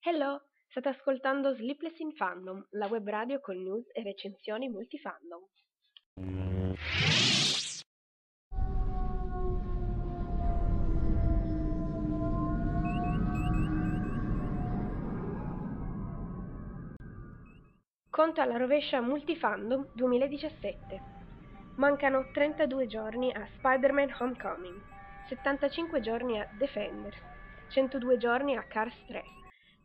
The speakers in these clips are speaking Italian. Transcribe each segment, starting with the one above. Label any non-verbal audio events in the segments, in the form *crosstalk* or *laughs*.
Hello, state ascoltando Sleepless in Fandom, la web radio con news e recensioni multifandom. Conto alla rovescia Multifandom 2017. Mancano 32 giorni a Spider-Man Homecoming, 75 giorni a Defenders, 102 giorni a Cars 3,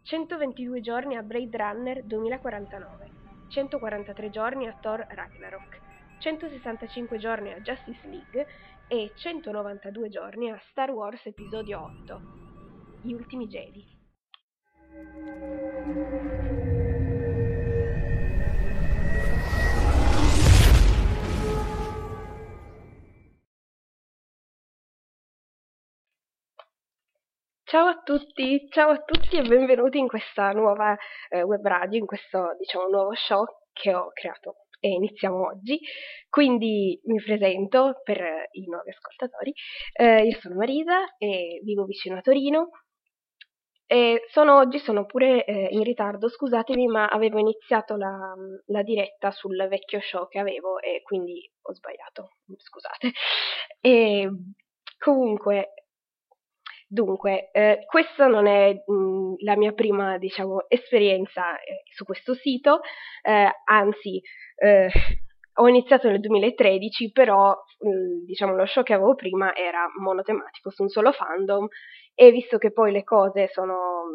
122 giorni a Blade Runner 2049, 143 giorni a Thor Ragnarok, 165 giorni a Justice League e 192 giorni a Star Wars Episodio 8, Gli ultimi Jedi. Ciao a tutti, ciao a tutti e benvenuti in questa nuova eh, web radio, in questo diciamo nuovo show che ho creato e iniziamo oggi. Quindi mi presento per eh, i nuovi ascoltatori. Eh, io sono Marisa e vivo vicino a Torino. E sono, oggi sono pure eh, in ritardo, scusatemi, ma avevo iniziato la, la diretta sul vecchio show che avevo e quindi ho sbagliato, scusate. E comunque Dunque, eh, questa non è mh, la mia prima, diciamo, esperienza eh, su questo sito, eh, anzi, eh, ho iniziato nel 2013, però, mh, diciamo, lo show che avevo prima era monotematico su un solo fandom e visto che poi le cose sono,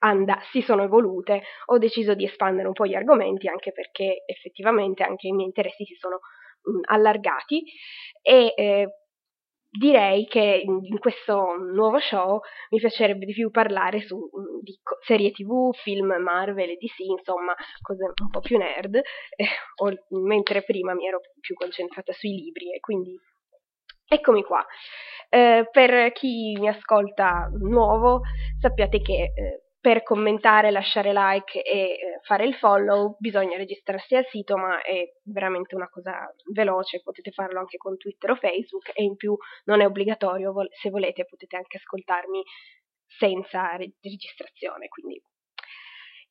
and- si sono evolute, ho deciso di espandere un po' gli argomenti, anche perché effettivamente anche i miei interessi si sono mh, allargati e eh, direi che in questo nuovo show mi piacerebbe di più parlare su mm, di serie tv, film Marvel e DC, insomma, cose un po' più nerd, *laughs* eh, o, mentre prima mi ero più concentrata sui libri e quindi eccomi qua. Eh, per chi mi ascolta nuovo, sappiate che eh, per commentare, lasciare like e eh, fare il follow bisogna registrarsi al sito, ma è veramente una cosa veloce, potete farlo anche con Twitter o Facebook e in più non è obbligatorio, se volete potete anche ascoltarmi senza registrazione, quindi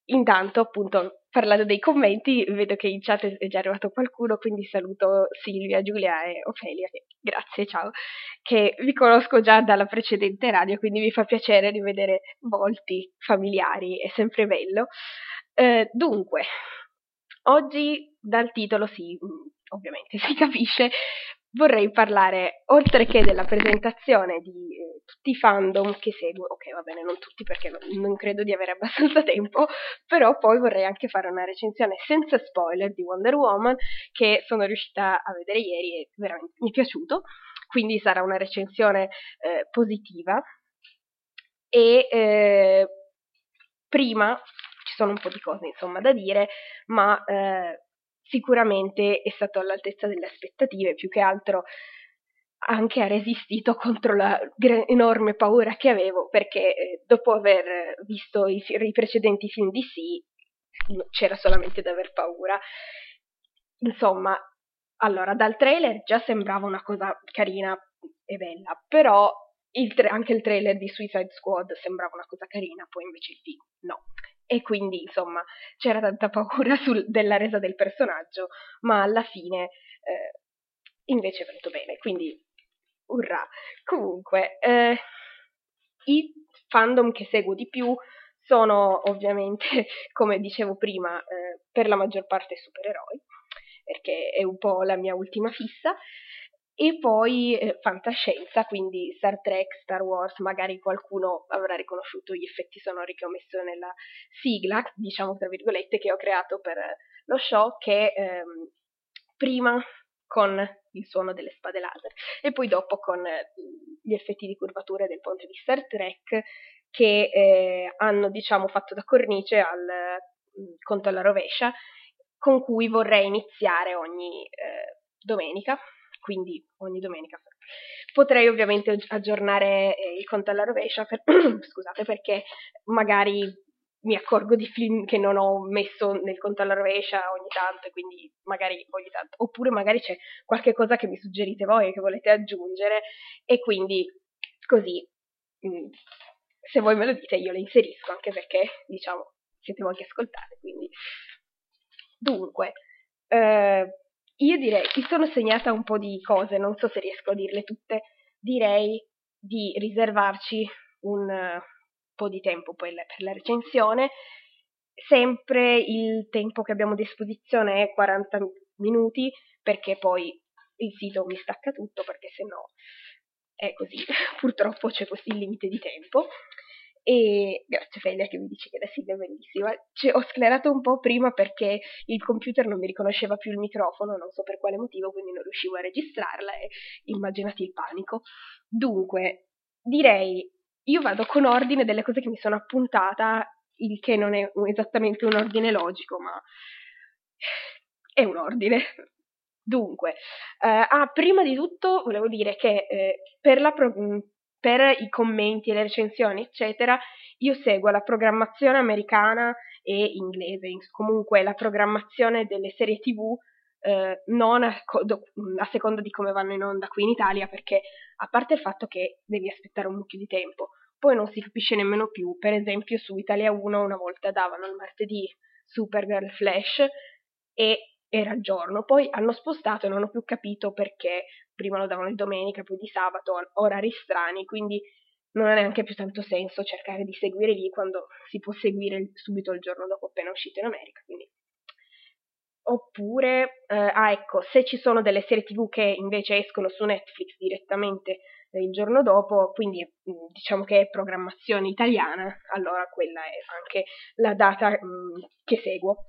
Intanto, appunto, parlando dei commenti, vedo che in chat è già arrivato qualcuno, quindi saluto Silvia, Giulia e Ofelia, grazie, ciao, che vi conosco già dalla precedente radio, quindi mi fa piacere rivedere volti familiari, è sempre bello. Eh, dunque, oggi dal titolo sì, ovviamente *laughs* si capisce, vorrei parlare, oltre che della presentazione di eh, tutti i fandom che seguo, ok va bene, non tutti perché non, non, credo di avere *laughs* abbastanza tempo, però poi vorrei anche fare una recensione senza spoiler di Wonder Woman che sono riuscita a vedere ieri e veramente mi è piaciuto, quindi sarà una recensione eh, positiva. E eh, prima ci sono un po' di cose insomma da dire, ma eh, sicuramente è stato all'altezza delle aspettative, più che altro anche ha resistito contro la enorme paura che avevo, perché eh, dopo aver visto i, i precedenti film di sì, c'era solamente da aver paura. Insomma, allora, dal trailer già sembrava una cosa carina e bella, però il tra- anche il trailer di Suicide Squad sembrava una cosa carina, poi invece il film no e quindi insomma c'era tanta paura *laughs* sul, della resa del personaggio, ma alla fine eh, invece è venuto bene, quindi urrà. Comunque, eh, i fandom che seguo di più sono ovviamente, *laughs* come dicevo prima, eh, per la maggior parte supereroi, perché è un po' la mia ultima fissa, e poi eh, fantascienza, quindi Star Trek, Star Wars, magari qualcuno avrà riconosciuto gli effetti sonori che ho messo nella sigla, diciamo tra virgolette, che ho creato per lo show, che ehm, prima con il suono delle spade laser e poi dopo con eh, gli effetti di curvatura del ponte di Star Trek che eh, hanno diciamo fatto da cornice al mm, conto alla rovescia con cui vorrei iniziare ogni eh, domenica quindi ogni domenica. Potrei ovviamente aggiornare eh, il conto alla rovescia, per, *clears throat* scusate, perché magari mi accorgo di film che non ho messo nel conto alla rovescia ogni tanto, quindi magari ogni tanto, oppure magari c'è qualche cosa che mi suggerite voi che volete aggiungere e quindi così mm, se voi me lo dite io le inserisco anche perché diciamo siete voi che ascoltate quindi dunque eh, io direi mi sono segnata un po' di cose non so se riesco a dirle tutte direi di riservarci un uh, po' di tempo poi per la recensione sempre il tempo che abbiamo a disposizione è 40 minuti perché poi il sito mi stacca tutto perché se no è così, *laughs* purtroppo c'è questo limite di tempo. E grazie Felia che mi dice che la sigla è bellissima. Cioè, ho sclerato un po' prima perché il computer non mi riconosceva più il microfono, non so per quale motivo, quindi non riuscivo a registrarla e immaginati il panico. Dunque, direi, io vado con ordine delle cose che mi sono appuntata, il che non è esattamente un ordine logico, ma è un ordine. Dunque, eh, ah, prima di tutto volevo dire che eh, per, pro- mm, per, i commenti e le recensioni, eccetera, io seguo la programmazione americana e inglese, comunque la programmazione delle serie tv, eh, non a, mm, a, seconda di come vanno in onda qui in Italia, perché a parte il fatto che devi aspettare un mucchio di tempo, poi non si capisce nemmeno più. Per esempio, su Italia 1 una volta davano il martedì Supergirl Flash e era il giorno, poi hanno spostato e non ho più capito perché prima lo davano di domenica, poi di sabato, orari strani, quindi non ha neanche più tanto senso cercare di seguire lì quando si può seguire subito il giorno dopo appena uscito in America. Quindi. Oppure, eh, ah ecco, se ci sono delle serie tv che invece escono su Netflix direttamente eh, il giorno dopo, quindi mm, diciamo che è programmazione italiana, allora quella è anche la data mh, mm, che seguo.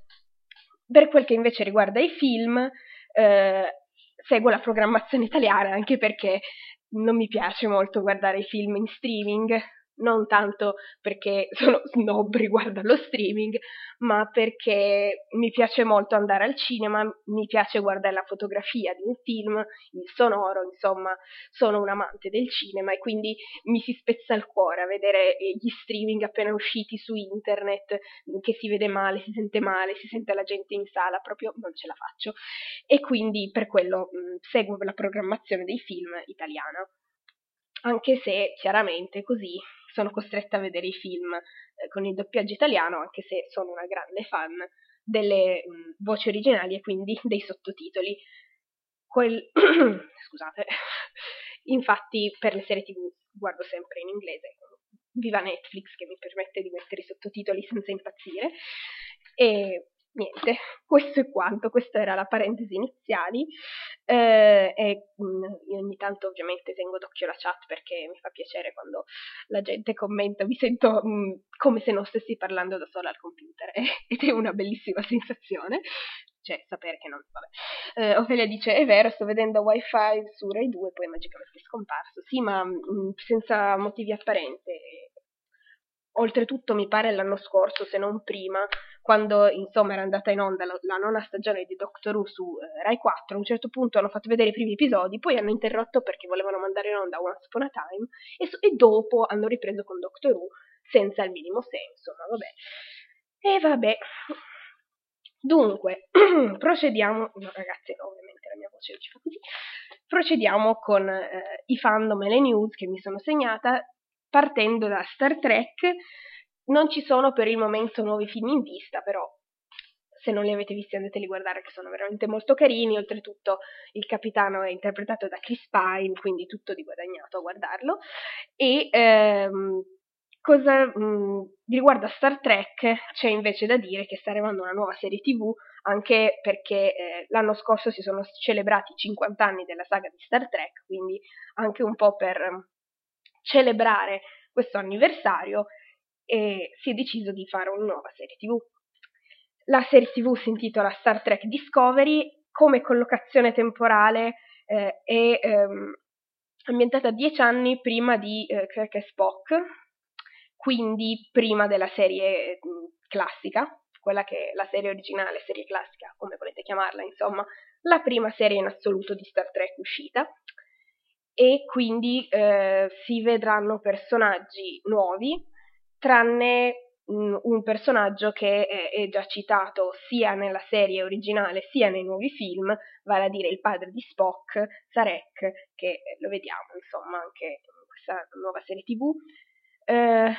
Per quel che invece riguarda i film, eh, seguo la programmazione italiana anche perché non mi piace molto guardare i film in streaming, non tanto perché *laughs* sono snob riguardo allo streaming, ma perché mi piace molto andare al cinema, mi piace guardare la fotografia di un film, il sonoro, insomma, sono un amante del cinema e quindi mi si spezza il cuore a vedere gli streaming appena usciti su internet, che si vede male, si sente male, si sente la gente in sala, proprio non ce la faccio. E quindi per quello mh, seguo la programmazione dei film italiana anche se chiaramente così sono costretta a vedere i film eh, con il doppiaggio italiano, anche se sono una grande fan delle mm, voci originali e quindi *laughs* dei sottotitoli. Quel... *clears throat* Scusate. *laughs* Infatti per le serie tv guardo sempre in inglese, viva Netflix che mi permette di mettere i sottotitoli senza impazzire. E niente, *laughs* questo è quanto, questa era la parentesi iniziali. Eh, e mh, mm, ogni tanto ovviamente tengo d'occhio la chat perché mi fa piacere quando la gente commenta, mi sento mh, mm, come se non stessi parlando da sola al computer *laughs* ed è una bellissima sensazione, cioè sapere che non, vabbè. Eh, Ofelia dice, è vero, sto vedendo wifi su Rai 2 poi magicamente è scomparso, sì ma mh, mm, senza motivi apparenti. Oltretutto mi pare l'anno scorso, se non prima, quando insomma era andata in onda la, la nona stagione di Doctor Who su eh, Rai 4, a un certo punto hanno fatto vedere i primi episodi, poi hanno interrotto perché volevano mandare in onda Once Upon a Time e, e dopo hanno ripreso con Doctor Who senza il minimo senso, ma vabbè. E vabbè. Dunque, *clears throat* procediamo, no, ragazzi, ovviamente la mia voce ci fa così, procediamo con eh, i fandom e le news che mi sono segnata partendo da Star Trek. Non ci sono per il momento nuovi film in vista, però se non li avete visti andateli a guardare che sono veramente molto carini, oltretutto il capitano è interpretato da Chris Pine, quindi tutto di guadagnato a guardarlo. E ehm, cosa mh, mm, riguardo a Star Trek c'è invece da dire che sta arrivando una nuova serie tv anche perché eh, l'anno scorso si sono celebrati i 50 anni della saga di Star Trek, quindi anche un po' per celebrare questo anniversario e si è deciso di fare una nuova serie TV. La serie TV si intitola Star Trek Discovery, come collocazione temporale eh, è ehm, ambientata dieci anni prima di eh, Kirk e Spock, quindi prima della serie mm, classica, quella che è la serie originale, serie classica, come volete chiamarla, insomma, la prima serie in assoluto di Star Trek uscita e quindi eh, si vedranno personaggi nuovi, tranne un personaggio che è già citato sia nella serie originale sia nei nuovi film, vale a dire il padre di Spock, Sarek, che lo vediamo insomma anche in questa nuova serie tv. Eh,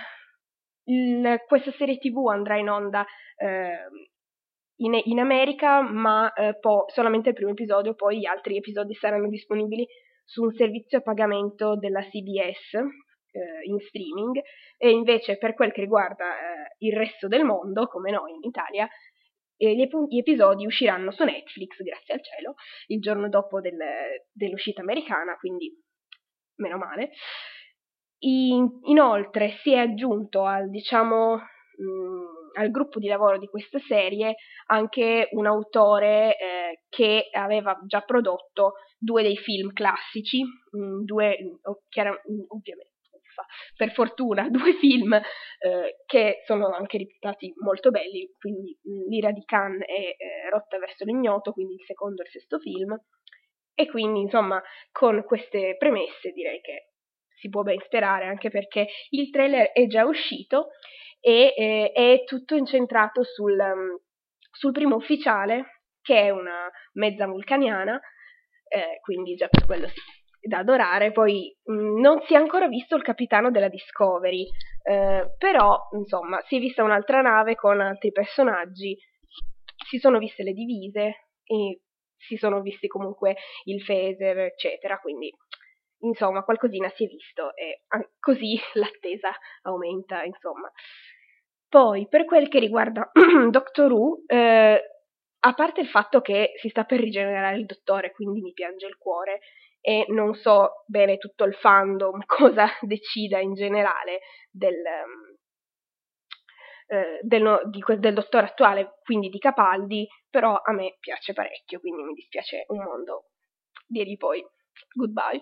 il, questa serie tv andrà in onda eh, in, in, America, ma eh, po- solamente il primo episodio, poi gli altri episodi saranno disponibili su un servizio a pagamento della CBS eh, in streaming e invece per quel che riguarda eh, il resto del mondo, come noi in Italia, eh, gli, ep- gli, episodi usciranno su Netflix, grazie al cielo, il giorno dopo del, dell'uscita americana, quindi meno male. In, inoltre si è aggiunto al, diciamo, mh, al gruppo di lavoro di questa serie anche un autore eh, che aveva già prodotto due dei film classici, mh, due, chiaro, ovviamente per fortuna, *laughs* due film eh, che sono anche reputati molto belli, quindi L'ira di Khan e eh, Rotta verso l'ignoto, quindi il secondo e il sesto film. E quindi, insomma, con queste premesse direi che si può ben sperare, anche perché il trailer è già uscito e eh, è tutto incentrato sul, sul primo ufficiale, che è una mezza vulcaniana, eh, quindi già per quello sì, da adorare. Poi mh, mm, non si è ancora visto il capitano della Discovery, eh, però insomma si è vista un'altra nave con altri personaggi, si sono viste le divise e si sono visti comunque il phaser, eccetera, quindi insomma qualcosina si è visto e così *laughs* l'attesa aumenta, insomma. Poi, per quel che riguarda *clears throat* Doctor Who, eh, a parte il fatto che si sta per rigenerare il dottore, quindi mi piange il cuore, e non so bene tutto il fandom *laughs* cosa decida in generale del, eh, del, di, del dottore attuale, quindi di Capaldi, però a me piace parecchio, quindi mi dispiace un mondo. Dirgli poi goodbye.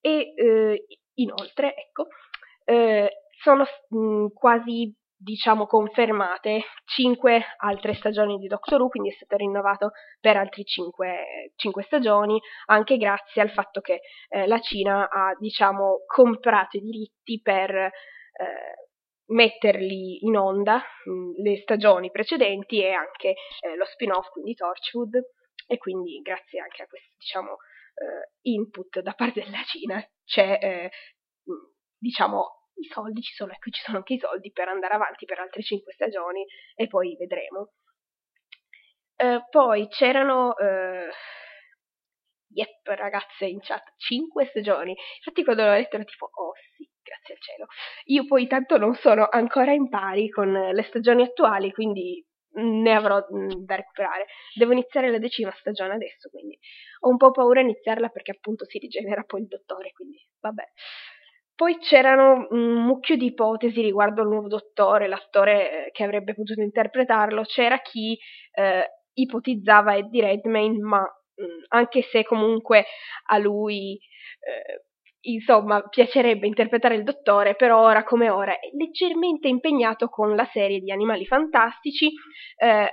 E eh, inoltre, ecco, eh, sono mh, quasi diciamo confermate cinque altre stagioni di Doctor Who, quindi è stato rinnovato per altre cinque, cinque stagioni, anche grazie al fatto che eh, la Cina ha diciamo comprato i diritti per eh, metterli in onda mh, mm, le stagioni precedenti e anche eh, lo spin-off, quindi Torchwood, e quindi grazie anche a questo diciamo eh, input da parte della Cina c'è eh, mm, diciamo i soldi ci sono, ecco ci sono anche i soldi per andare avanti per altre 5 stagioni e poi vedremo. Eh, poi c'erano, eh, yep ragazze in chat, 5 stagioni, infatti quando l'ho letto ero tipo oh sì, grazie al cielo. Io poi tanto non sono ancora in pari con le stagioni attuali, quindi ne avrò mm, da recuperare. Devo iniziare la decima stagione adesso, quindi ho un po' paura di iniziarla perché appunto si rigenera poi il dottore, quindi vabbè. Poi c'erano un mucchio di ipotesi riguardo al nuovo dottore, l'attore eh, che avrebbe potuto interpretarlo. C'era chi eh, ipotizzava Eddie Redmayne, ma mm, anche se comunque a lui eh, insomma piacerebbe interpretare il dottore, però ora come ora è leggermente impegnato con la serie di Animali Fantastici. Eh,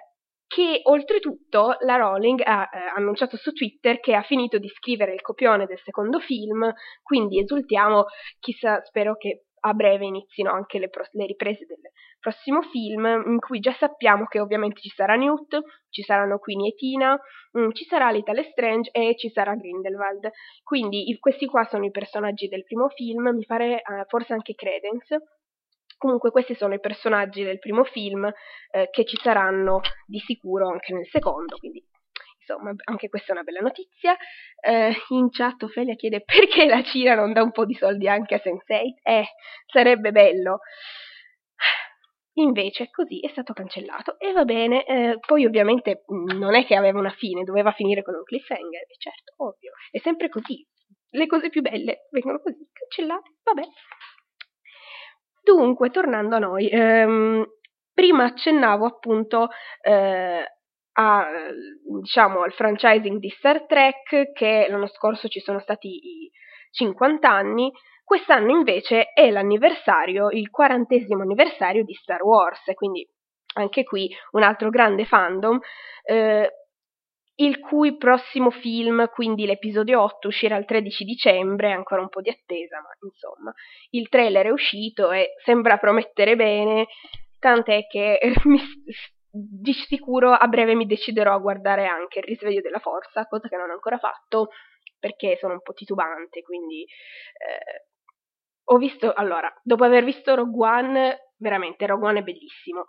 che oltretutto la Rowling ha eh, annunciato su Twitter che ha finito di scrivere il copione del secondo film, quindi esultiamo, chissà, spero che a breve inizino anche le, pro- le, riprese del prossimo film, in cui già sappiamo che ovviamente ci sarà Newt, ci saranno Queenie e Tina, mh, mm, ci sarà Little Strange e ci sarà Grindelwald. Quindi i- questi qua sono i personaggi del primo film, mi pare uh, forse anche Credence, Comunque questi sono i personaggi del primo film eh, che ci saranno di sicuro anche nel secondo, quindi insomma anche questa è una bella notizia. Eh, in chat Ophelia chiede *laughs* perché la Cina non dà un po' di soldi anche a Sense8? Eh, sarebbe bello. Invece così è stato cancellato e va bene, eh, poi ovviamente mm, non è che aveva una fine, doveva finire con un cliffhanger, certo, ovvio, è sempre così, le cose più belle vengono così, cancellate, vabbè. Dunque, tornando a noi, ehm, prima accennavo appunto eh, a, diciamo, al franchising di Star Trek, che l'anno scorso ci sono stati i 50 anni, quest'anno invece è l'anniversario, il quarantesimo anniversario di Star Wars, quindi anche qui un altro grande fandom. Eh, il cui prossimo film, quindi l'episodio 8, uscirà il 13 dicembre, ancora un po' di attesa, ma insomma, il trailer è uscito e sembra promettere bene, tant'è che *laughs* mi, di sicuro a breve mi deciderò a guardare anche il risveglio della forza, cosa che non ho ancora fatto perché sono un po' titubante, quindi eh, ho visto, allora, dopo aver visto Rogue One, veramente Rogue One è bellissimo,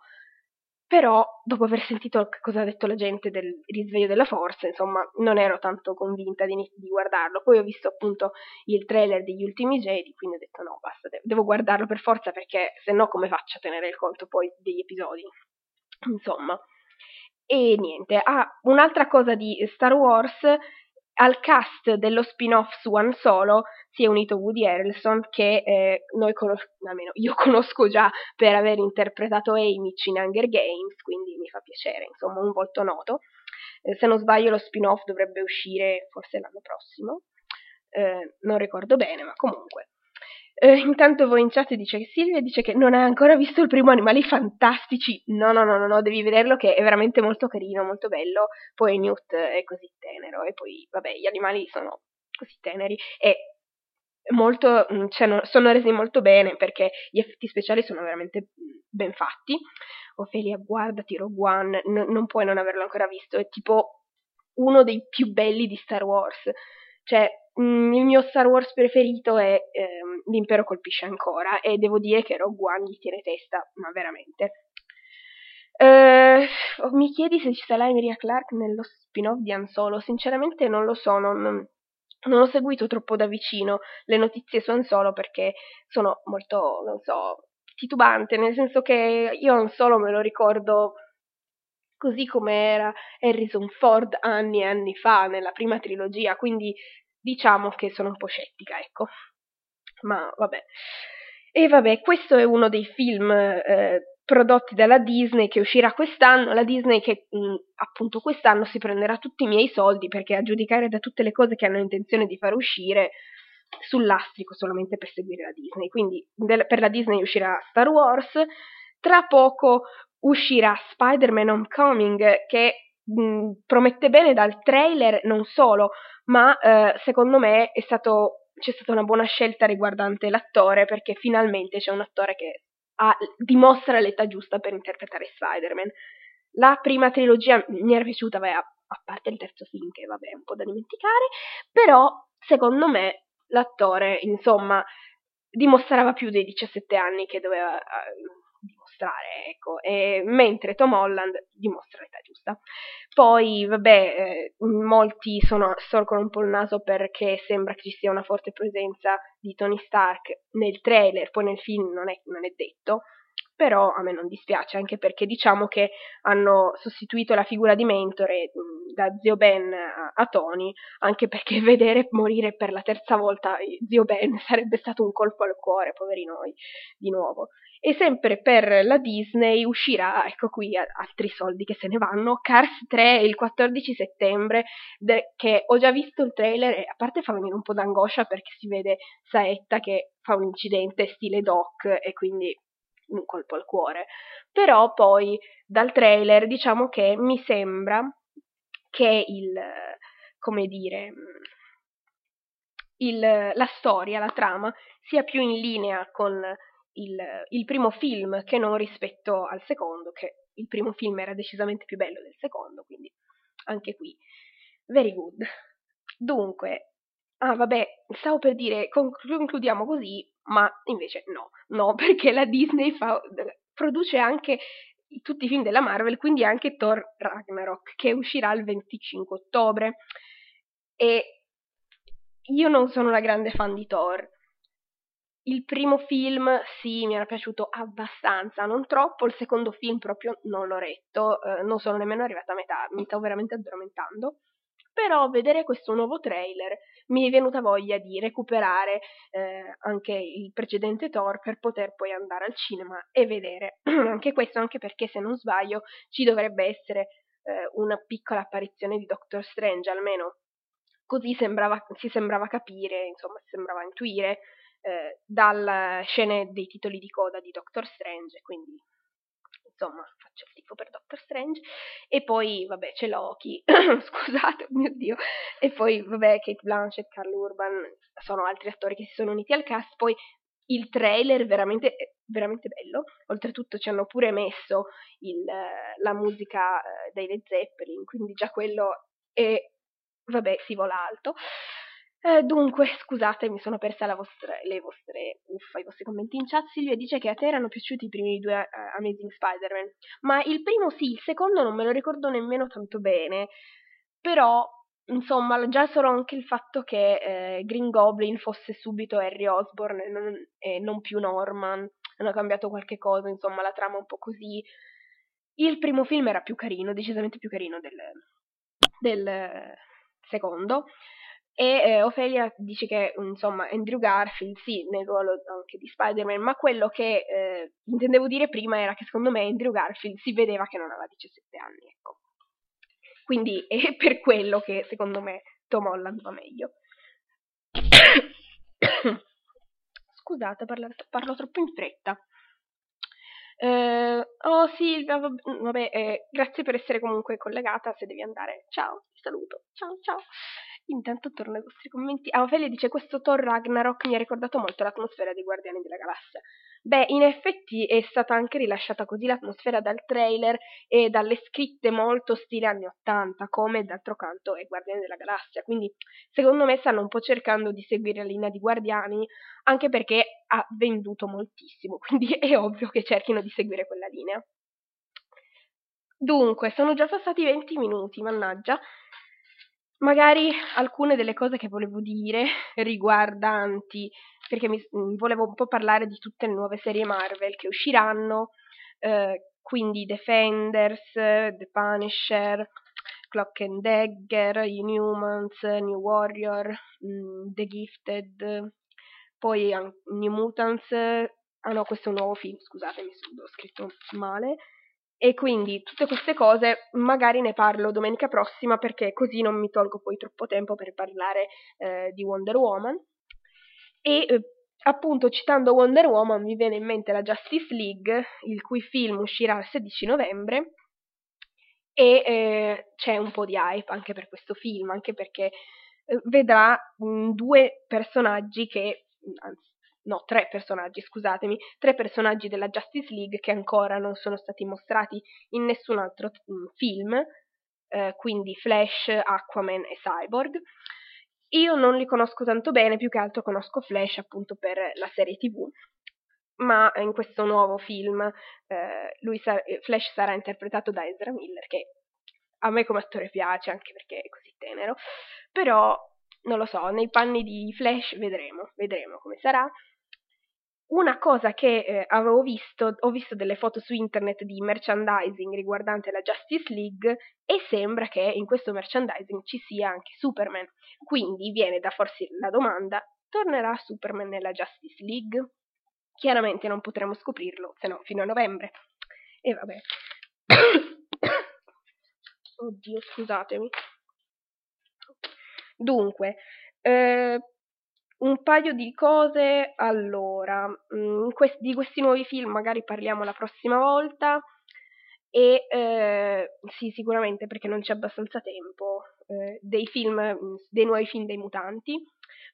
però dopo aver sentito cosa ha detto la gente del risveglio della forza, insomma, non ero tanto convinta di, di guardarlo. Poi ho visto appunto il trailer degli ultimi Jedi, quindi ho detto no, basta, devo guardarlo per forza perché se no come faccio a tenere il conto poi degli episodi? Insomma. E niente, ah, un'altra cosa di Star Wars al cast dello spin-off su Han Solo si è unito Woody Harrelson che eh, noi conos- almeno io *laughs* conosco già per aver interpretato Amy in Hunger Games, quindi mi fa piacere, insomma, un volto noto. Eh, se non sbaglio lo spin-off dovrebbe uscire forse l'anno prossimo, eh, non ricordo bene, ma comunque. Eh, intanto voi in chat dice che Silvia dice che non ha ancora visto il primo Animali Fantastici. No, no, no, no, no, devi vederlo che è veramente molto carino, molto bello. Poi Newt è così tenero e poi, vabbè, gli animali sono così teneri e molto, mm, cioè, sono resi molto bene perché gli effetti speciali sono veramente ben fatti. Ophelia, guardati Rogue One, n- non puoi non averlo ancora visto, è tipo uno dei più belli di Star Wars. Cioè, Mm, il mio Star Wars preferito è ehm, L'impero colpisce ancora e devo dire che Rogue One gli tiene testa, ma veramente. Uh, mi chiedi se ci sarà Emilia Clark nello spin-off di Han Solo? Sinceramente non lo so, non, non, ho seguito troppo da vicino le notizie su Han Solo perché sono molto, non so, titubante, nel senso che io Han Solo me lo ricordo così come era Harrison Ford anni e anni fa nella prima trilogia, quindi diciamo che sono un po' scettica, ecco. Ma vabbè. E vabbè, questo è uno dei film eh, prodotti dalla Disney che uscirà quest'anno, la Disney che mh, appunto quest'anno si prenderà tutti i miei soldi perché a giudicare da tutte le cose che hanno intenzione di far uscire sull'astrico solamente per seguire la Disney. Quindi del, per la Disney uscirà Star Wars, tra poco uscirà Spider-Man Homecoming che mh, promette bene dal trailer non solo, ma eh, secondo me stato, c'è stata una buona scelta riguardante l'attore perché finalmente c'è un attore che ha, dimostra l'età giusta per interpretare Spider-Man. La prima trilogia mi era piaciuta, beh, a, a parte il terzo film che vabbè è un po' da dimenticare, però secondo me l'attore, insomma, dimostrava più dei 17 anni che doveva uh, dimostrare, ecco, e, mentre Tom Holland dimostra l'età giusta. Poi, vabbè, eh, molti sono, storcono un po' il naso perché sembra che ci sia una forte presenza di Tony Stark nel trailer, poi nel film non è, non è detto, però a me non dispiace, anche perché diciamo che hanno sostituito la figura di mentore mm, da zio Ben a, a, Tony, anche perché *laughs* vedere morire per la terza volta zio Ben sarebbe stato un colpo al cuore, poveri noi, di nuovo. E sempre per la Disney uscirà, ecco qui, altri soldi che se ne vanno, Cars 3 il 14 settembre, de- che ho già visto il trailer e a parte fa venire un po' d'angoscia perché si vede Saetta che fa un incidente stile doc e quindi un colpo al cuore. Però poi dal trailer diciamo che mi sembra che il, come dire, il, la storia, la trama sia più in linea con il, il primo film che non rispetto al secondo, che il primo film era decisamente più bello del secondo, quindi anche qui very good. Dunque, ah vabbè, stavo per dire concludiamo così, ma invece no, no, *laughs* perché la Disney fa, produce anche tutti i film della Marvel, quindi anche Thor Ragnarok, che uscirà il 25 ottobre. E io non sono una grande fan di Thor. Il primo film sì, mi era piaciuto abbastanza, non troppo, il secondo film proprio non l'ho retto, eh, non sono nemmeno arrivata a metà, mi stavo veramente addormentando. Però vedere questo nuovo trailer mi è venuta voglia di recuperare eh, anche il precedente Thor per poter poi andare al cinema e vedere. *clears throat* Anche questo, anche perché se non sbaglio ci dovrebbe essere eh, una piccola apparizione di Doctor Strange, almeno così sembrava, si sembrava capire, insomma si sembrava intuire eh, dalle scene dei titoli di coda di Doctor Strange, quindi insomma faccio il tifo per Doctor Strange. E poi, vabbè, c'è Loki, *coughs* scusate, oh mio Dio. E poi, vabbè, Kate Blanchett, Carl Urban, sono altri attori che si sono uniti al cast. Poi il trailer veramente, veramente bello. Oltretutto ci hanno pure messo il, la musica eh, dei Led Zeppelin, quindi già quello è, vabbè, si vola alto. Eh, dunque, scusate, mi sono persa vostra, le vostre, uffa, i vostri commenti in chat. Silvia dice che a te erano piaciuti i primi due uh, Amazing Spider-Man, ma il primo sì, il secondo non me lo ricordo nemmeno tanto bene. Però, insomma, già solo anche il fatto che eh, Green Goblin fosse subito Harry Osborn e non, e non più Norman, hanno cambiato qualche cosa, insomma, la trama un po' così. Il primo film era più carino, decisamente più carino del, del secondo. E eh, Ophelia dice che, insomma, Andrew Garfield, sì, nel ruolo anche di Spider-Man, ma quello che eh, intendevo dire prima era che secondo me Andrew Garfield si vedeva che non aveva 17 anni, ecco. Quindi *laughs* è per quello che secondo me Tom Holland va meglio. *coughs* Scusate, parlo, parlo troppo in fretta. Uh, oh Silvia, vabbè, eh, grazie per essere comunque collegata. Se devi andare, ciao, ti saluto. Ciao, ciao. Intanto torno ai vostri commenti. Ah, Ophelia dice: Questo Thor Ragnarok mi ha ricordato molto l'atmosfera dei Guardiani della Galassia. Beh, in effetti è stata anche rilasciata così l'atmosfera dal trailer e dalle scritte molto stile anni 80, come d'altro canto è Guardiani della Galassia. Quindi, secondo me, stanno un po' cercando di seguire la linea di Guardiani, anche perché ha venduto moltissimo. *laughs* Quindi è ovvio che cerchino di seguire quella linea. Dunque, sono già passati 20 minuti, mannaggia magari alcune delle cose che volevo dire *laughs* riguardanti, perché mi, mm, volevo un po' parlare di tutte le nuove serie Marvel che usciranno, eh, quindi Defenders, The Punisher, Clock and Dagger, Inhumans, New Warrior, mh, mm, The Gifted, poi New Mutants, ah no, questo è un nuovo film, scusatemi se l'ho scritto male, e quindi tutte queste cose magari ne parlo domenica prossima perché così non mi tolgo poi troppo tempo per parlare eh, di Wonder Woman. E eh, appunto citando Wonder Woman mi viene in mente la Justice League, il cui film uscirà il 16 novembre e eh, c'è un po' di hype anche per questo film, anche perché eh, vedrà mh, due personaggi che, anzi no, tre personaggi, scusatemi, tre personaggi della Justice League che ancora non sono stati mostrati in nessun altro mm, film, eh, quindi Flash, Aquaman e Cyborg. Io non li conosco tanto bene, più che altro conosco Flash appunto per la serie TV, ma in questo nuovo film eh, sa- Flash sarà interpretato da Ezra Miller, che a me come attore piace anche perché è così tenero, però non lo so, nei panni di Flash vedremo, vedremo come sarà. Una cosa che eh, avevo visto, ho visto delle foto su internet di merchandising riguardante la Justice League e sembra che in questo merchandising ci sia anche Superman. Quindi viene da farsi la domanda, tornerà Superman nella Justice League? Chiaramente non potremo scoprirlo, se no fino a novembre. E vabbè. *coughs* Oddio, scusatemi. Dunque, eh, un paio di cose, allora, mh, mm, quest- di questi nuovi film magari parliamo la prossima volta e eh, sì, sicuramente perché non c'è abbastanza tempo, eh, dei film, mm, dei nuovi film dei mutanti.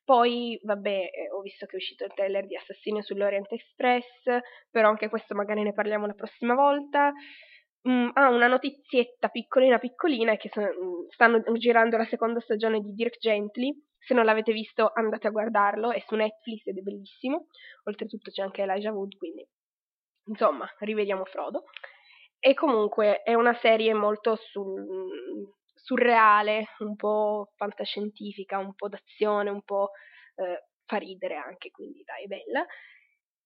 Poi, vabbè, eh, ho visto che è uscito il trailer di Assassino sull'Orient Express, però anche questo magari ne parliamo la prossima volta. Mm, ah, una notizietta piccolina piccolina che sono, stanno girando la seconda stagione di Dirk Gently, se non l'avete visto andate a guardarlo, è su Netflix ed è bellissimo. Oltretutto c'è anche Elijah Wood, quindi insomma, rivediamo Frodo. E comunque è una serie molto sul, surreale, un po' fantascientifica, un po' d'azione, un po' eh, fa ridere anche, quindi dai, è bella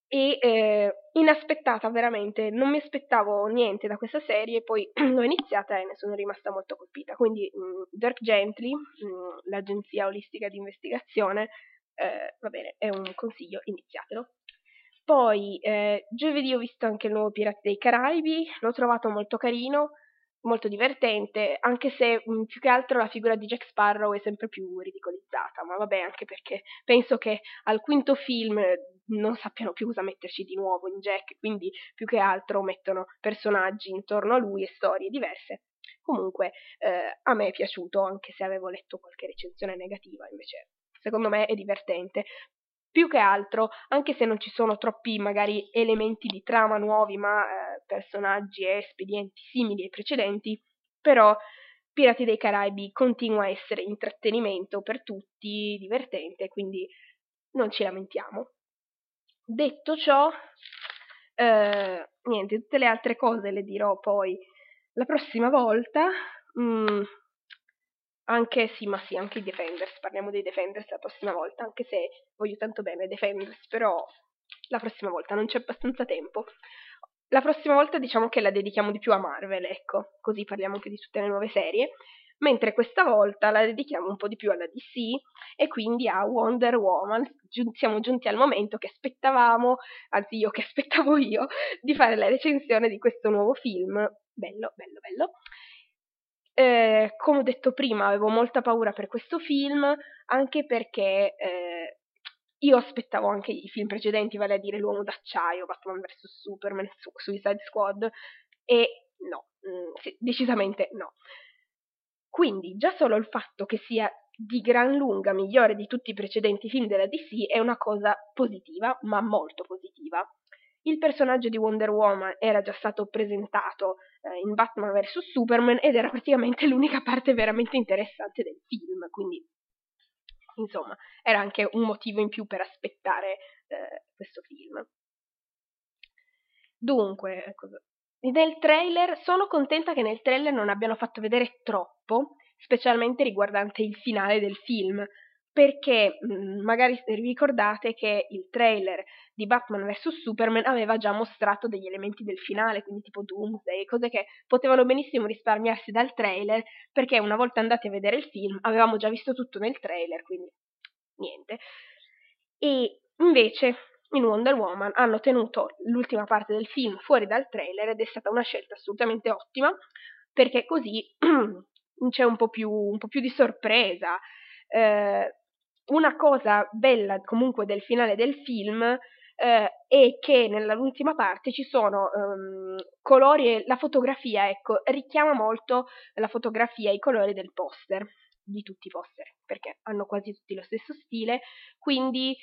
e eh, inaspettata veramente, non mi aspettavo niente da questa serie, poi *clears throat* l'ho iniziata e ne sono rimasta molto colpita. Quindi mh, mm, Dirk Gently, mh, mm, l'agenzia olistica di investigazione, eh, va bene, è un consiglio, iniziatelo. Poi eh, giovedì ho visto anche il nuovo Pirati dei Caraibi, l'ho trovato molto carino, molto divertente, anche se mh, più che altro la figura di Jack Sparrow è sempre più ridicolizzata, ma vabbè, anche perché penso che al quinto film non sappiano più cosa metterci di nuovo in Jack, quindi più che altro mettono personaggi intorno a lui e storie diverse. Comunque eh, a me è piaciuto, anche se avevo letto qualche recensione negativa, invece secondo me è divertente. Più che altro, anche se non ci sono troppi magari elementi di trama nuovi, ma eh, personaggi e espedienti simili ai precedenti, però Pirati dei Caraibi continua a essere intrattenimento per tutti, divertente, quindi non ci lamentiamo. Detto ciò, eh, niente, tutte le altre cose le dirò poi la prossima volta. Mm, anche sì, ma sì, anche i Defenders, parliamo dei Defenders la prossima volta, anche se voglio tanto bene Defenders, però la prossima volta non c'è abbastanza tempo. La prossima volta diciamo che la dedichiamo di più a Marvel, ecco, così parliamo anche di tutte le nuove serie mentre questa volta la dedichiamo un po' di più alla DC e quindi a Wonder Woman. siamo giunti al momento che aspettavamo, anzi io che aspettavo io, di fare la recensione di questo nuovo film. Bello, bello, bello. Eh, come ho detto prima, avevo molta paura per questo film, anche perché eh, io aspettavo anche i film precedenti, vale a dire L'Uomo d'Acciaio, Batman vs Superman, Suicide Squad, e no, mm, sì, decisamente no. Quindi già solo il fatto che sia di gran lunga migliore di tutti i precedenti film della DC è una cosa positiva, ma molto positiva. Il personaggio di Wonder Woman era già stato presentato in Batman vs Superman ed era praticamente l'unica parte veramente interessante del film, quindi insomma era anche un motivo in più per aspettare eh, questo film. Dunque, cosa, nel trailer, sono contenta che nel trailer non abbiano fatto vedere troppo, specialmente riguardante il finale del film, perché mh, mm, magari ricordate che il trailer di Batman vs Superman aveva già mostrato degli elementi del finale, quindi tipo Doomsday, cose che potevano benissimo risparmiarsi dal trailer, perché una volta andati a vedere il film avevamo già visto tutto nel trailer, quindi niente. E invece in Wonder Woman hanno tenuto l'ultima parte del film fuori dal trailer ed è stata una scelta assolutamente ottima perché così *clears throat* c'è un po' più, un po più di sorpresa. Eh, una cosa bella comunque del finale del film eh, è che nell'ultima parte ci sono um, colori e la fotografia, ecco, richiama molto la fotografia e i colori del poster di tutti i poster, perché hanno quasi tutti lo stesso stile, quindi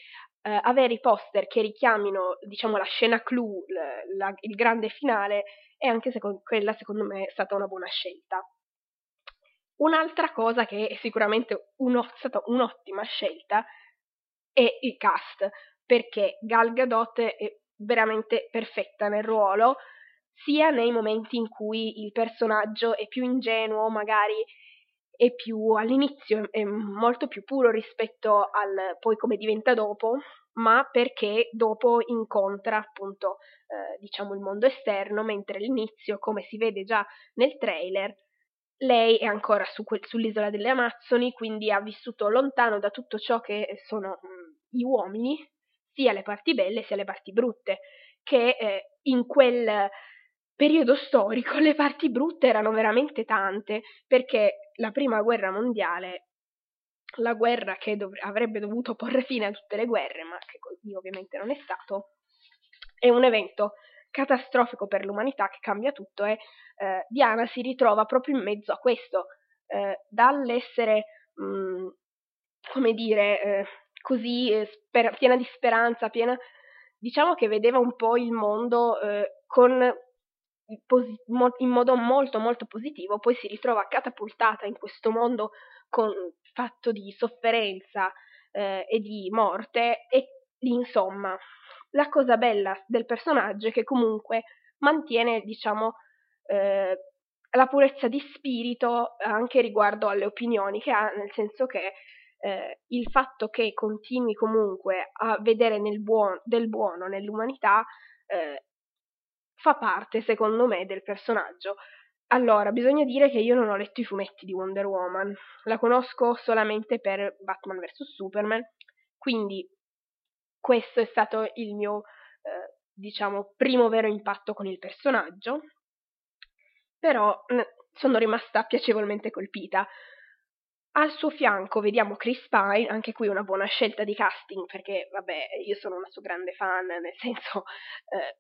eh, avere i poster che richiamino, diciamo, la scena clou, la, la, il grande finale, è anche secondo, quella secondo me è stata una buona scelta. Un'altra cosa che è sicuramente uno, stata un'ottima scelta è il cast, perché Gal Gadot è veramente perfetta nel ruolo, sia nei momenti in cui il personaggio è più ingenuo, magari è più all'inizio è molto più puro rispetto al poi come diventa dopo, ma perché dopo incontra appunto eh, diciamo il mondo esterno, mentre all'inizio, come si vede già nel trailer, lei è ancora su quel, sull'isola delle Amazzoni, quindi ha vissuto lontano da tutto ciò che sono mh, mm, gli uomini, sia le parti belle sia le parti brutte, che eh, in quel periodo storico *laughs* le parti brutte erano veramente tante, perché la prima guerra mondiale, la guerra che dov- avrebbe dovuto porre fine a tutte le guerre, ma che così ovviamente non è stato, è un evento catastrofico per l'umanità che cambia tutto e eh, Diana si ritrova proprio in mezzo a questo, eh, dall'essere, mh, mm, come dire, eh, così eh, sper- piena di speranza, piena, diciamo che vedeva un po' il mondo eh, con in modo molto molto positivo, poi si ritrova catapultata in questo mondo con, fatto di sofferenza eh, e di morte e insomma la cosa bella del personaggio è che comunque mantiene diciamo eh, la purezza di spirito anche riguardo alle opinioni che ha, nel senso che eh, il fatto che continui comunque a vedere buon, del buono nell'umanità eh, fa parte, secondo me, del personaggio. Allora, bisogna dire che io non ho letto i fumetti di Wonder Woman, la conosco solamente per Batman vs Superman, quindi questo è stato il mio, eh, diciamo, primo vero impatto con il personaggio, però sono rimasta piacevolmente colpita. Al suo fianco vediamo Chris Pine, anche qui una buona scelta di casting perché, vabbè, io sono una sua grande fan, nel senso, eh,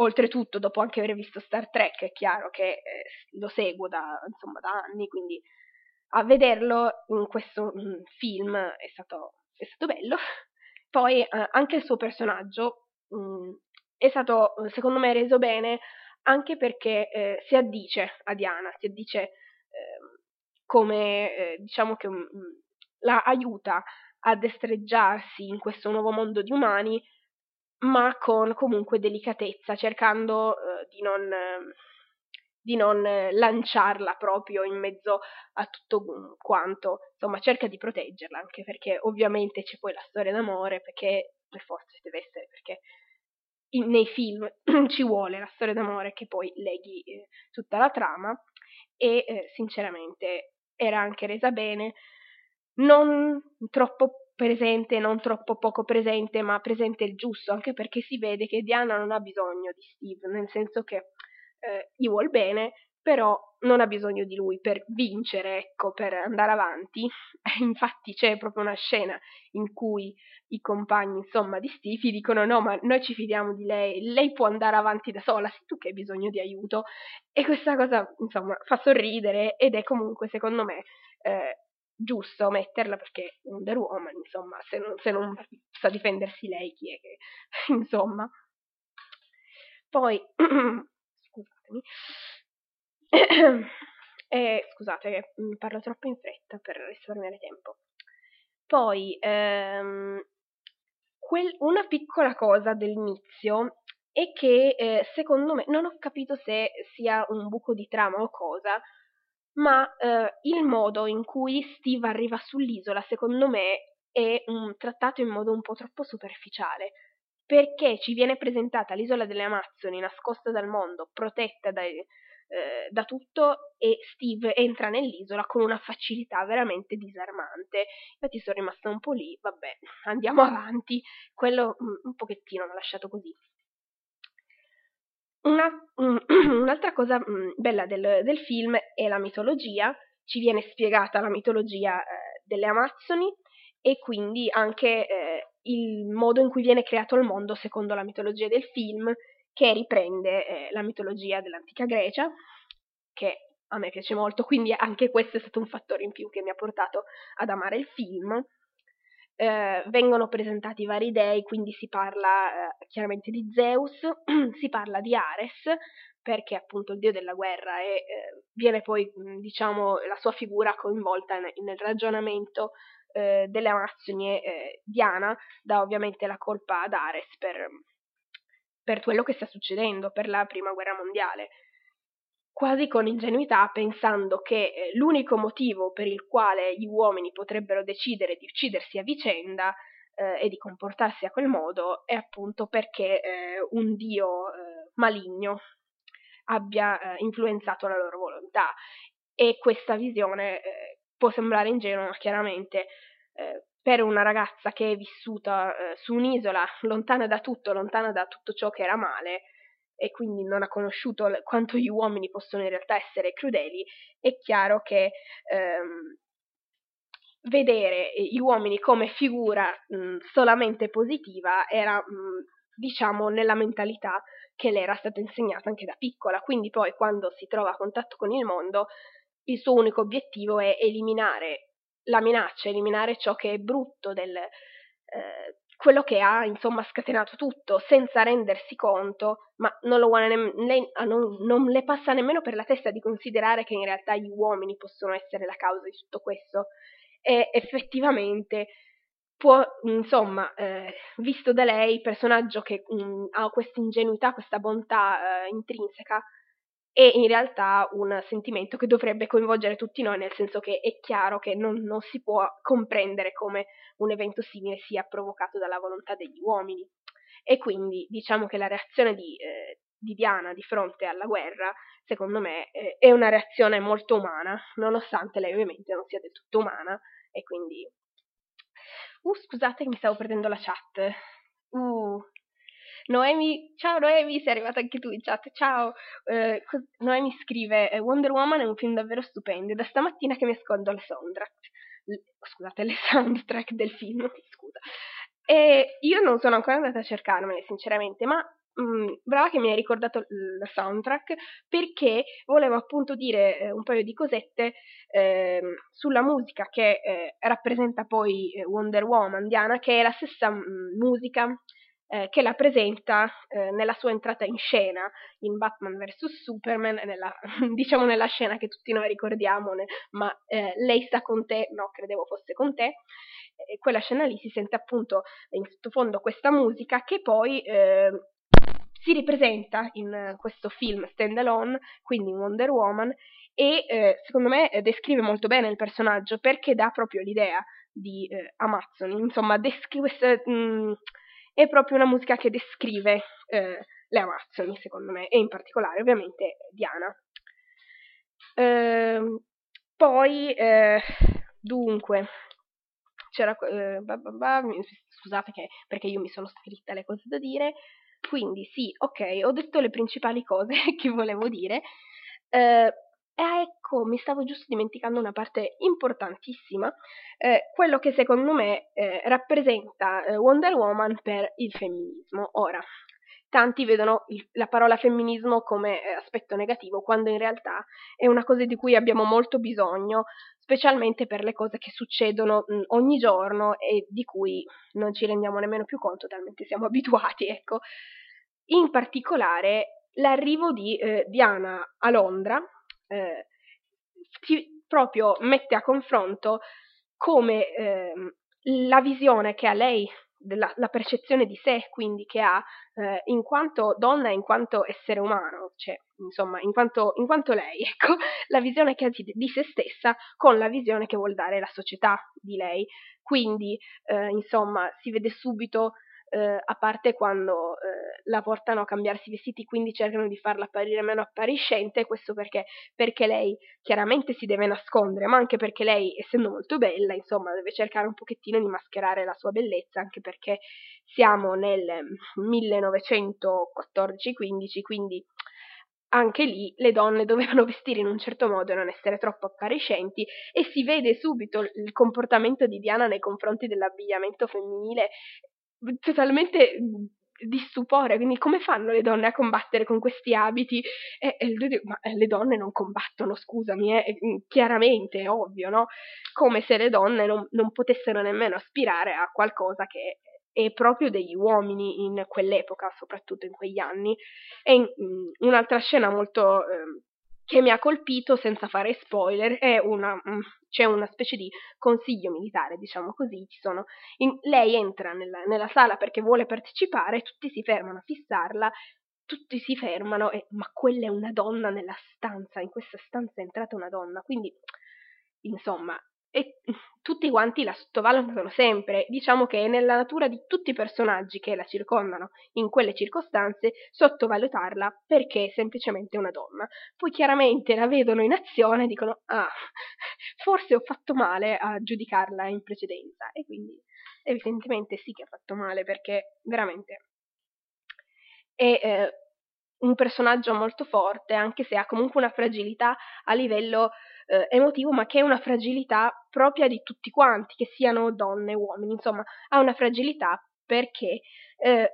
oltretutto, dopo anche aver visto Star Trek, è chiaro che eh, lo seguo da, insomma, da anni, quindi a vederlo in questo mm, film è stato, è stato bello. Poi eh, anche il suo personaggio mh, mm, è stato, secondo me, reso bene anche perché eh, si addice a Diana, si addice eh, come, eh, diciamo che mh, mm, la aiuta a destreggiarsi in questo nuovo mondo di umani, ma con comunque delicatezza, cercando eh, di non di non lanciarla proprio in mezzo a tutto quanto, insomma cerca di proteggerla anche perché ovviamente c'è poi la storia d'amore perché per forza deve essere perché in, nei film *clears throat* ci vuole la storia d'amore che poi leghi eh, tutta la trama. E eh, sinceramente era anche resa bene, non troppo presente, non troppo poco presente, ma presente il giusto, anche perché si vede che Diana non ha bisogno di Steve, nel senso che eh, gli vuol bene, però non ha bisogno di lui per vincere, ecco, per andare avanti. *laughs* Infatti c'è proprio una scena in cui i compagni, insomma, di Steve dicono no, ma noi ci fidiamo di lei, lei può andare avanti da sola, sei tu che hai bisogno di aiuto. E questa cosa, insomma, fa sorridere ed è comunque, secondo me, eh, giusto metterla perché Wonder Woman, insomma, se non, se non sa difendersi lei, chi è che... *laughs* insomma. Poi *clears throat* scusatemi. *clears throat* eh, scusate mm, parlo troppo in fretta per risparmiare tempo. Poi, ehm, quel, una piccola cosa dell'inizio è che eh, secondo me, non ho capito se sia un buco di trama o cosa, ma eh, il modo in cui Steve arriva sull'isola, secondo me, è um, trattato in modo un po' troppo superficiale perché ci viene presentata l'isola delle Amazzoni nascosta dal mondo, protetta dai, eh, da tutto e Steve entra nell'isola con una facilità veramente disarmante. Infatti sono rimasta un po' lì, vabbè, *laughs* andiamo avanti, quello un, un pochettino ha lasciato così. Una, um, *clears throat* un'altra cosa um, bella del, del, film è la mitologia, ci viene spiegata la mitologia eh, delle Amazzoni e quindi anche eh, il modo in cui viene creato il mondo secondo la mitologia del film, che riprende eh, la mitologia dell'antica Grecia, che a me piace molto, quindi anche questo è stato un fattore in più che mi ha portato ad amare il film. Eh, vengono presentati vari dei, quindi si parla eh, chiaramente di Zeus, *clears throat* si parla di Ares, perché appunto il dio della guerra e eh, viene poi, diciamo, la sua figura coinvolta nel ragionamento eh, delle Amazzoni eh, Diana dà ovviamente la colpa ad Ares per, per quello che sta succedendo, per la prima guerra mondiale quasi con ingenuità, pensando che eh, l'unico motivo per il quale gli uomini potrebbero decidere di uccidersi a vicenda eh, e di comportarsi a quel modo è appunto perché eh, un dio eh, maligno abbia eh, influenzato la loro volontà. E questa visione eh, può sembrare ingenua, ma chiaramente eh, per una ragazza che è vissuta eh, su un'isola lontana da tutto, lontana da tutto ciò che era male e quindi non ha conosciuto l- quanto gli uomini possono in realtà essere crudeli, è chiaro che ehm, vedere gli uomini come figura mh, solamente positiva era, mh, diciamo, nella mentalità che le era stata insegnata anche da piccola, quindi poi quando si trova a contatto con il mondo il suo unico obiettivo è eliminare la minaccia, eliminare ciò che è brutto del, eh, quello che ha insomma scatenato tutto senza rendersi conto, ma non, nemm- lei, ah, non, non, le passa nemmeno per la testa di considerare che in realtà gli uomini possono essere la causa di tutto questo. E effettivamente può, insomma, eh, visto da lei, personaggio che mh, mm, ha questa ingenuità, questa bontà eh, intrinseca, è in realtà un sentimento che dovrebbe coinvolgere tutti noi, nel senso che è chiaro che non, non si può comprendere come un evento simile sia provocato dalla volontà degli uomini. E quindi diciamo che la reazione di, eh, di Diana di fronte alla guerra, secondo me, eh, è una reazione molto umana, nonostante lei ovviamente non sia del tutto umana, e quindi... Uh, scusate mi stavo perdendo la chat. Uh, Noemi, ciao Noemi, sei arrivata anche tu in chat, ciao. Eh, Noemi scrive, eh, Wonder Woman è un film davvero stupendo, da stamattina che mi ascolto le soundtrack, scusate, le soundtrack del film, *laughs* scusa. E io non sono ancora andata a cercarmele, sinceramente, ma mh, mm, brava che mi hai ricordato la soundtrack perché volevo appunto dire eh, un paio di cosette eh, sulla musica che eh, rappresenta poi eh, Wonder Woman Diana, che è la stessa mh, mm, musica eh, che la presenta eh, nella sua entrata in scena in Batman vs Superman, nella, *laughs* diciamo nella scena che tutti noi ricordiamo, ma eh, lei sta con te, no, credevo fosse con te, e quella scena lì si sente appunto in sottofondo questa musica che poi eh, si ripresenta in questo film stand alone, quindi in Wonder Woman, e eh, secondo me descrive molto bene il personaggio perché dà proprio l'idea di eh, Amazzoni, insomma, descrive, mh, mm, è proprio una musica che descrive eh, le Amazzoni, secondo me, e in particolare ovviamente Diana. Ehm, poi, eh, dunque, c'era... Eh, bah bah bah, scusate che, perché io mi sono scritta le cose da dire, quindi sì, ok, ho detto le principali cose *laughs* che volevo dire. Eh, e ecco, mi stavo giusto dimenticando una parte importantissima, eh, quello che secondo me eh, rappresenta eh, Wonder Woman per il femminismo. Ora, tanti vedono il, la parola femminismo come eh, aspetto negativo, quando in realtà è una cosa di cui abbiamo molto bisogno, specialmente per le cose che succedono mh, ogni giorno e di cui non ci rendiamo nemmeno più conto, talmente siamo *laughs* abituati, ecco. In particolare l'arrivo di eh, Diana a Londra eh, si proprio mette a confronto come eh, la visione che ha lei, della, la percezione di sé, quindi che ha eh, in quanto donna, in quanto essere umano, cioè insomma in quanto, in quanto lei, *laughs* ecco, la visione che ha di, di, se stessa con la visione che vuol dare la società di lei. Quindi eh, insomma si vede subito eh, a parte quando eh, la portano a cambiarsi i vestiti, quindi cercano di farla apparire meno appariscente, questo perché, perché lei chiaramente si deve nascondere, ma anche perché lei, essendo molto bella, insomma, deve cercare un pochettino di mascherare la sua bellezza, anche perché siamo nel 1914-15, quindi anche lì le donne dovevano vestire in un certo modo e non essere troppo appariscenti e si vede subito il comportamento di Diana nei confronti dell'abbigliamento femminile totalmente mhmm, di stupore, quindi come fanno le donne a combattere con questi abiti? E, e lui dice, ma eh, le donne non combattono, scusami, eh, mhmm, chiaramente, è ovvio, no? Come se le donne non, non, potessero nemmeno aspirare a qualcosa che è proprio degli uomini in quell'epoca, soprattutto in quegli anni. E mhmm, un'altra scena molto eh, che mi ha colpito senza fare spoiler è una, mm, c'è una specie di consiglio militare, diciamo così, sono, in, lei entra nella, nella, sala perché vuole partecipare, tutti si fermano a fissarla, tutti si fermano e ma quella è una donna nella stanza, in questa stanza è entrata una donna, quindi insomma e *laughs* tutti quanti la sottovalutano sempre. Diciamo che è nella natura di tutti i personaggi che la circondano in quelle circostanze sottovalutarla perché è semplicemente una donna. Poi chiaramente la vedono in azione e dicono ah, *laughs* forse ho fatto male a giudicarla in precedenza e quindi evidentemente sì che ha fatto male perché veramente è eh, un personaggio molto forte anche se ha comunque una fragilità a livello eh, emotivo, ma che è una fragilità propria di tutti quanti, che siano donne uomini, insomma, ha una fragilità perché eh,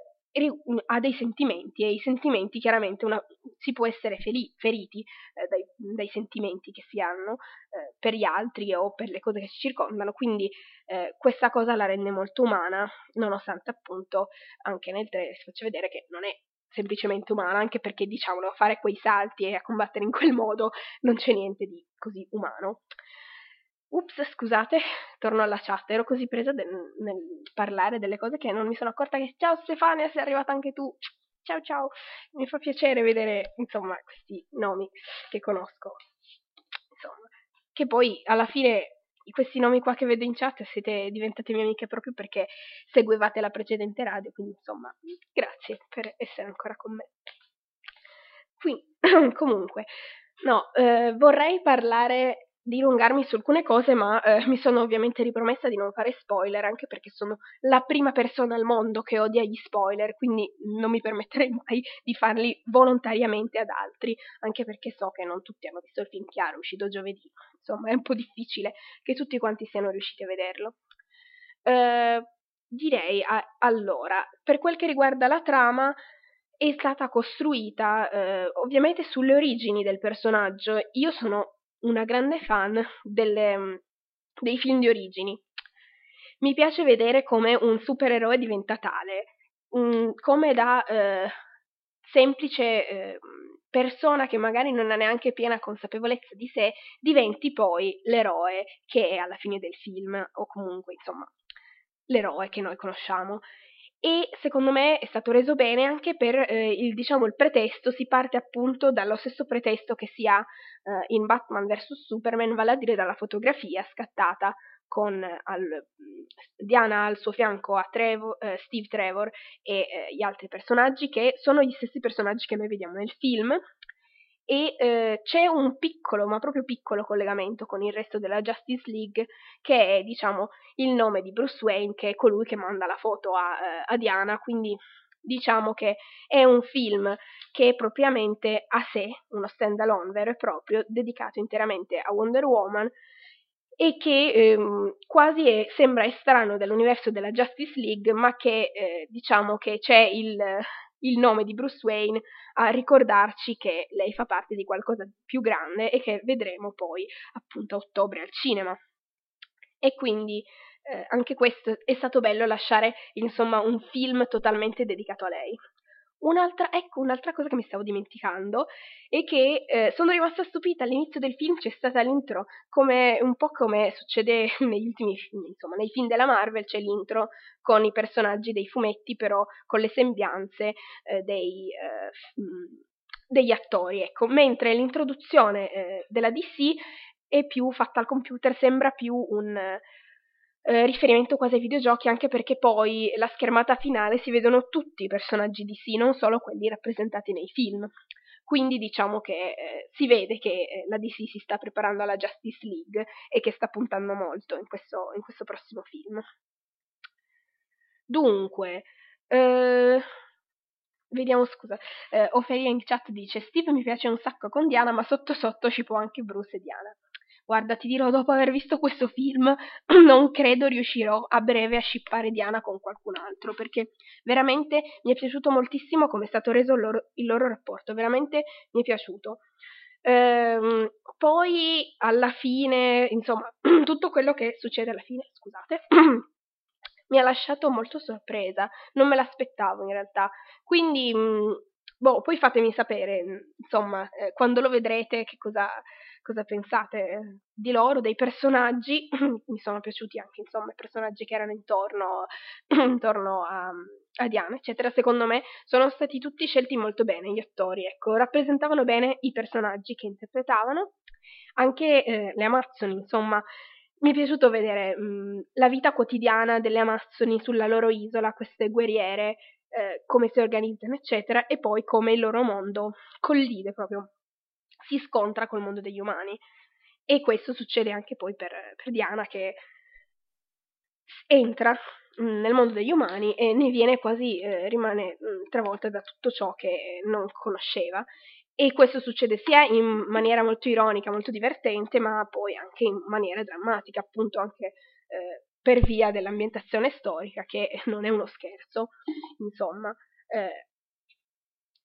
ha dei sentimenti e i sentimenti chiaramente una, si può essere feli, feriti eh, dai, dai, sentimenti che si hanno eh, per gli altri o per le cose che ci circondano, quindi eh, questa cosa la rende molto umana, nonostante appunto anche nel trailer si faccia vedere che non è semplicemente umana, anche perché diciamolo, a fare quei salti e a combattere in quel modo non c'è niente di così umano. Ups, scusate, torno alla chat, ero così presa del, nel parlare delle cose che non mi sono accorta che ciao Stefania, sei arrivata anche tu. Ciao ciao, mi fa piacere vedere, insomma, questi nomi che conosco. Insomma, che poi alla fine questi nomi qua che vedo in chat siete diventate mie amiche proprio perché seguivate la precedente radio, quindi insomma, grazie per essere ancora con me. Qui, *clears throat* comunque, no, eh, vorrei parlare dilungarmi su alcune cose, ma eh, mi sono ovviamente ripromessa di non fare spoiler, anche perché sono la prima persona al mondo che odia gli spoiler, quindi non mi permetterei mai di farli volontariamente ad altri, anche perché so che non tutti hanno visto il film chiaro, uscito giovedì, insomma è un po' difficile che tutti quanti siano riusciti a vederlo. Eh, direi a- allora, per quel che riguarda la trama, è stata costruita eh, ovviamente sulle origini del personaggio. Io sono una grande fan delle, dei film di origini. Mi piace vedere come un supereroe diventa tale, um, come da eh, semplice eh, persona che magari non ha neanche piena consapevolezza di sé, diventi poi l'eroe che è alla fine del film, o comunque, insomma, l'eroe che noi conosciamo e secondo me è stato reso bene anche per eh, il, diciamo, il pretesto, si parte appunto dallo stesso pretesto che si ha eh, in Batman vs Superman, vale a dire dalla fotografia scattata con al, Diana al suo fianco a Trevor, eh, Steve Trevor e eh, gli altri personaggi che sono gli stessi personaggi che noi vediamo nel film e eh, c'è un piccolo, ma proprio piccolo collegamento con il resto della Justice League che è, diciamo, il nome di Bruce Wayne, che è colui che manda la foto a, eh, a Diana, quindi diciamo che è un film che è propriamente a sé, uno stand alone vero e proprio, dedicato interamente a Wonder Woman e che ehm, quasi è, sembra estraneo dall'universo della Justice League, ma che eh, diciamo che c'è il, il nome di Bruce Wayne a ricordarci che lei fa parte di qualcosa di più grande e che vedremo poi appunto a ottobre al cinema. E quindi eh, anche questo è stato bello lasciare insomma un film totalmente dedicato a lei. Un'altra, ecco, un'altra cosa che mi stavo dimenticando è che eh, sono rimasta stupita. All'inizio del film c'è stata l'intro, come, un po' come succede *laughs* negli ultimi film, insomma, nei film della Marvel c'è l'intro con i personaggi dei fumetti, però con le sembianze eh, dei, eh, degli attori, ecco, mentre l'introduzione eh, della DC è più fatta al computer, sembra più un eh, riferimento quasi ai videogiochi, anche perché poi la schermata finale si vedono tutti i personaggi di sì, non solo quelli rappresentati nei film. Quindi diciamo che eh, si vede che eh, la DC si sta preparando alla Justice League e che sta puntando molto in questo, in questo prossimo film. Dunque, eh, vediamo scusa, eh, Ofelia in chat dice Steve mi piace un sacco con Diana ma sotto sotto ci può anche Bruce e Diana. Guarda, ti dirò, dopo aver visto questo film, *clears throat* non credo riuscirò a breve a scippare Diana con qualcun altro, perché veramente mi è piaciuto moltissimo come è stato reso il loro, il loro rapporto, veramente mi è piaciuto. Ehm, poi alla fine, insomma, *clears throat* tutto quello che succede alla fine, scusate, *clears throat* mi ha lasciato molto sorpresa, non me l'aspettavo in realtà. Quindi, mh, boh, poi fatemi sapere, insomma, eh, quando lo vedrete, che cosa, cosa pensate di loro, dei personaggi. *clears throat* Mi sono piaciuti anche, insomma, i personaggi che erano intorno, *clears throat* intorno a, a, Diana, eccetera. Secondo me sono stati tutti scelti molto bene gli attori, ecco, rappresentavano bene i personaggi che interpretavano. Anche eh, le Amazzoni, insomma, mi è piaciuto vedere mh, la vita quotidiana delle Amazzoni sulla loro isola, queste guerriere eh, come si organizzano, eccetera, e poi come il loro mondo collide proprio, si scontra col mondo degli umani. E questo succede anche poi per, per Diana che entra mm, nel mondo degli umani e ne viene quasi, eh, rimane mm, travolta da tutto ciò che non conosceva. E questo succede sia in maniera molto ironica, molto divertente, ma poi anche in maniera drammatica, appunto anche eh, per via dell'ambientazione storica, che non è uno scherzo, insomma, eh,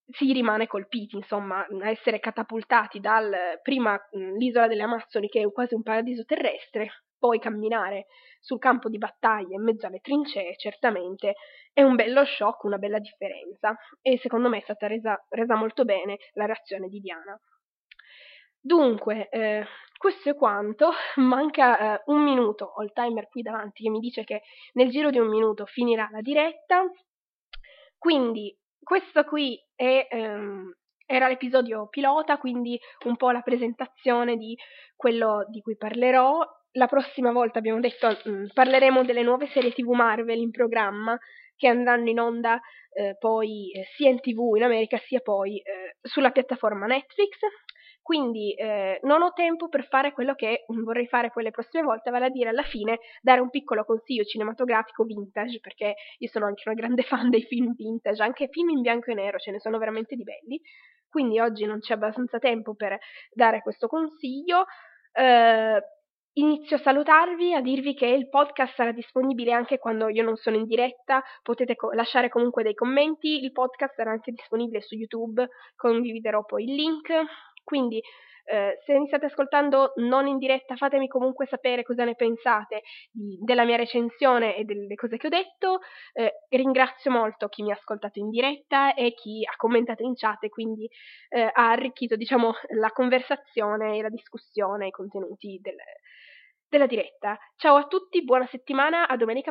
si rimane colpiti, insomma, a essere catapultati dal prima l'isola delle Amazzoni, che è quasi un paradiso terrestre, poi camminare sul campo di battaglia in mezzo alle trincee, certamente è un bello shock, una bella differenza, e secondo me è stata resa, resa molto bene la reazione di Diana. Dunque, eh, questo è quanto, *laughs* manca eh, un minuto, ho il timer qui davanti che mi dice che nel giro di un minuto finirà la diretta, quindi questo qui è, ehm, era l'episodio pilota, quindi un po' la presentazione di quello di cui parlerò. La prossima volta abbiamo detto mh, mm, parleremo delle nuove serie TV Marvel in programma che andranno in onda eh, poi eh, sia in TV in America sia poi eh, sulla piattaforma Netflix quindi eh, non ho tempo per fare quello che vorrei fare poi le prossime volte, vale a dire alla fine dare un piccolo consiglio cinematografico vintage, perché io sono anche una grande *laughs* fan dei film vintage, anche film in bianco e nero, ce ne sono veramente di belli, quindi oggi non c'è abbastanza tempo per dare questo consiglio. Eh, Inizio a salutarvi, a dirvi che il podcast sarà disponibile anche quando io non sono in diretta, potete co- lasciare comunque dei commenti, il podcast sarà anche disponibile su YouTube, condividerò poi il link, quindi eh, se mi state ascoltando non in diretta fatemi comunque sapere cosa ne pensate di, della mia recensione e delle cose che ho detto, eh, ringrazio molto chi mi ha ascoltato in diretta e chi ha commentato in chat e quindi eh, ha arricchito diciamo la conversazione e la discussione, i contenuti del della diretta. Ciao a tutti, buona settimana, a domenica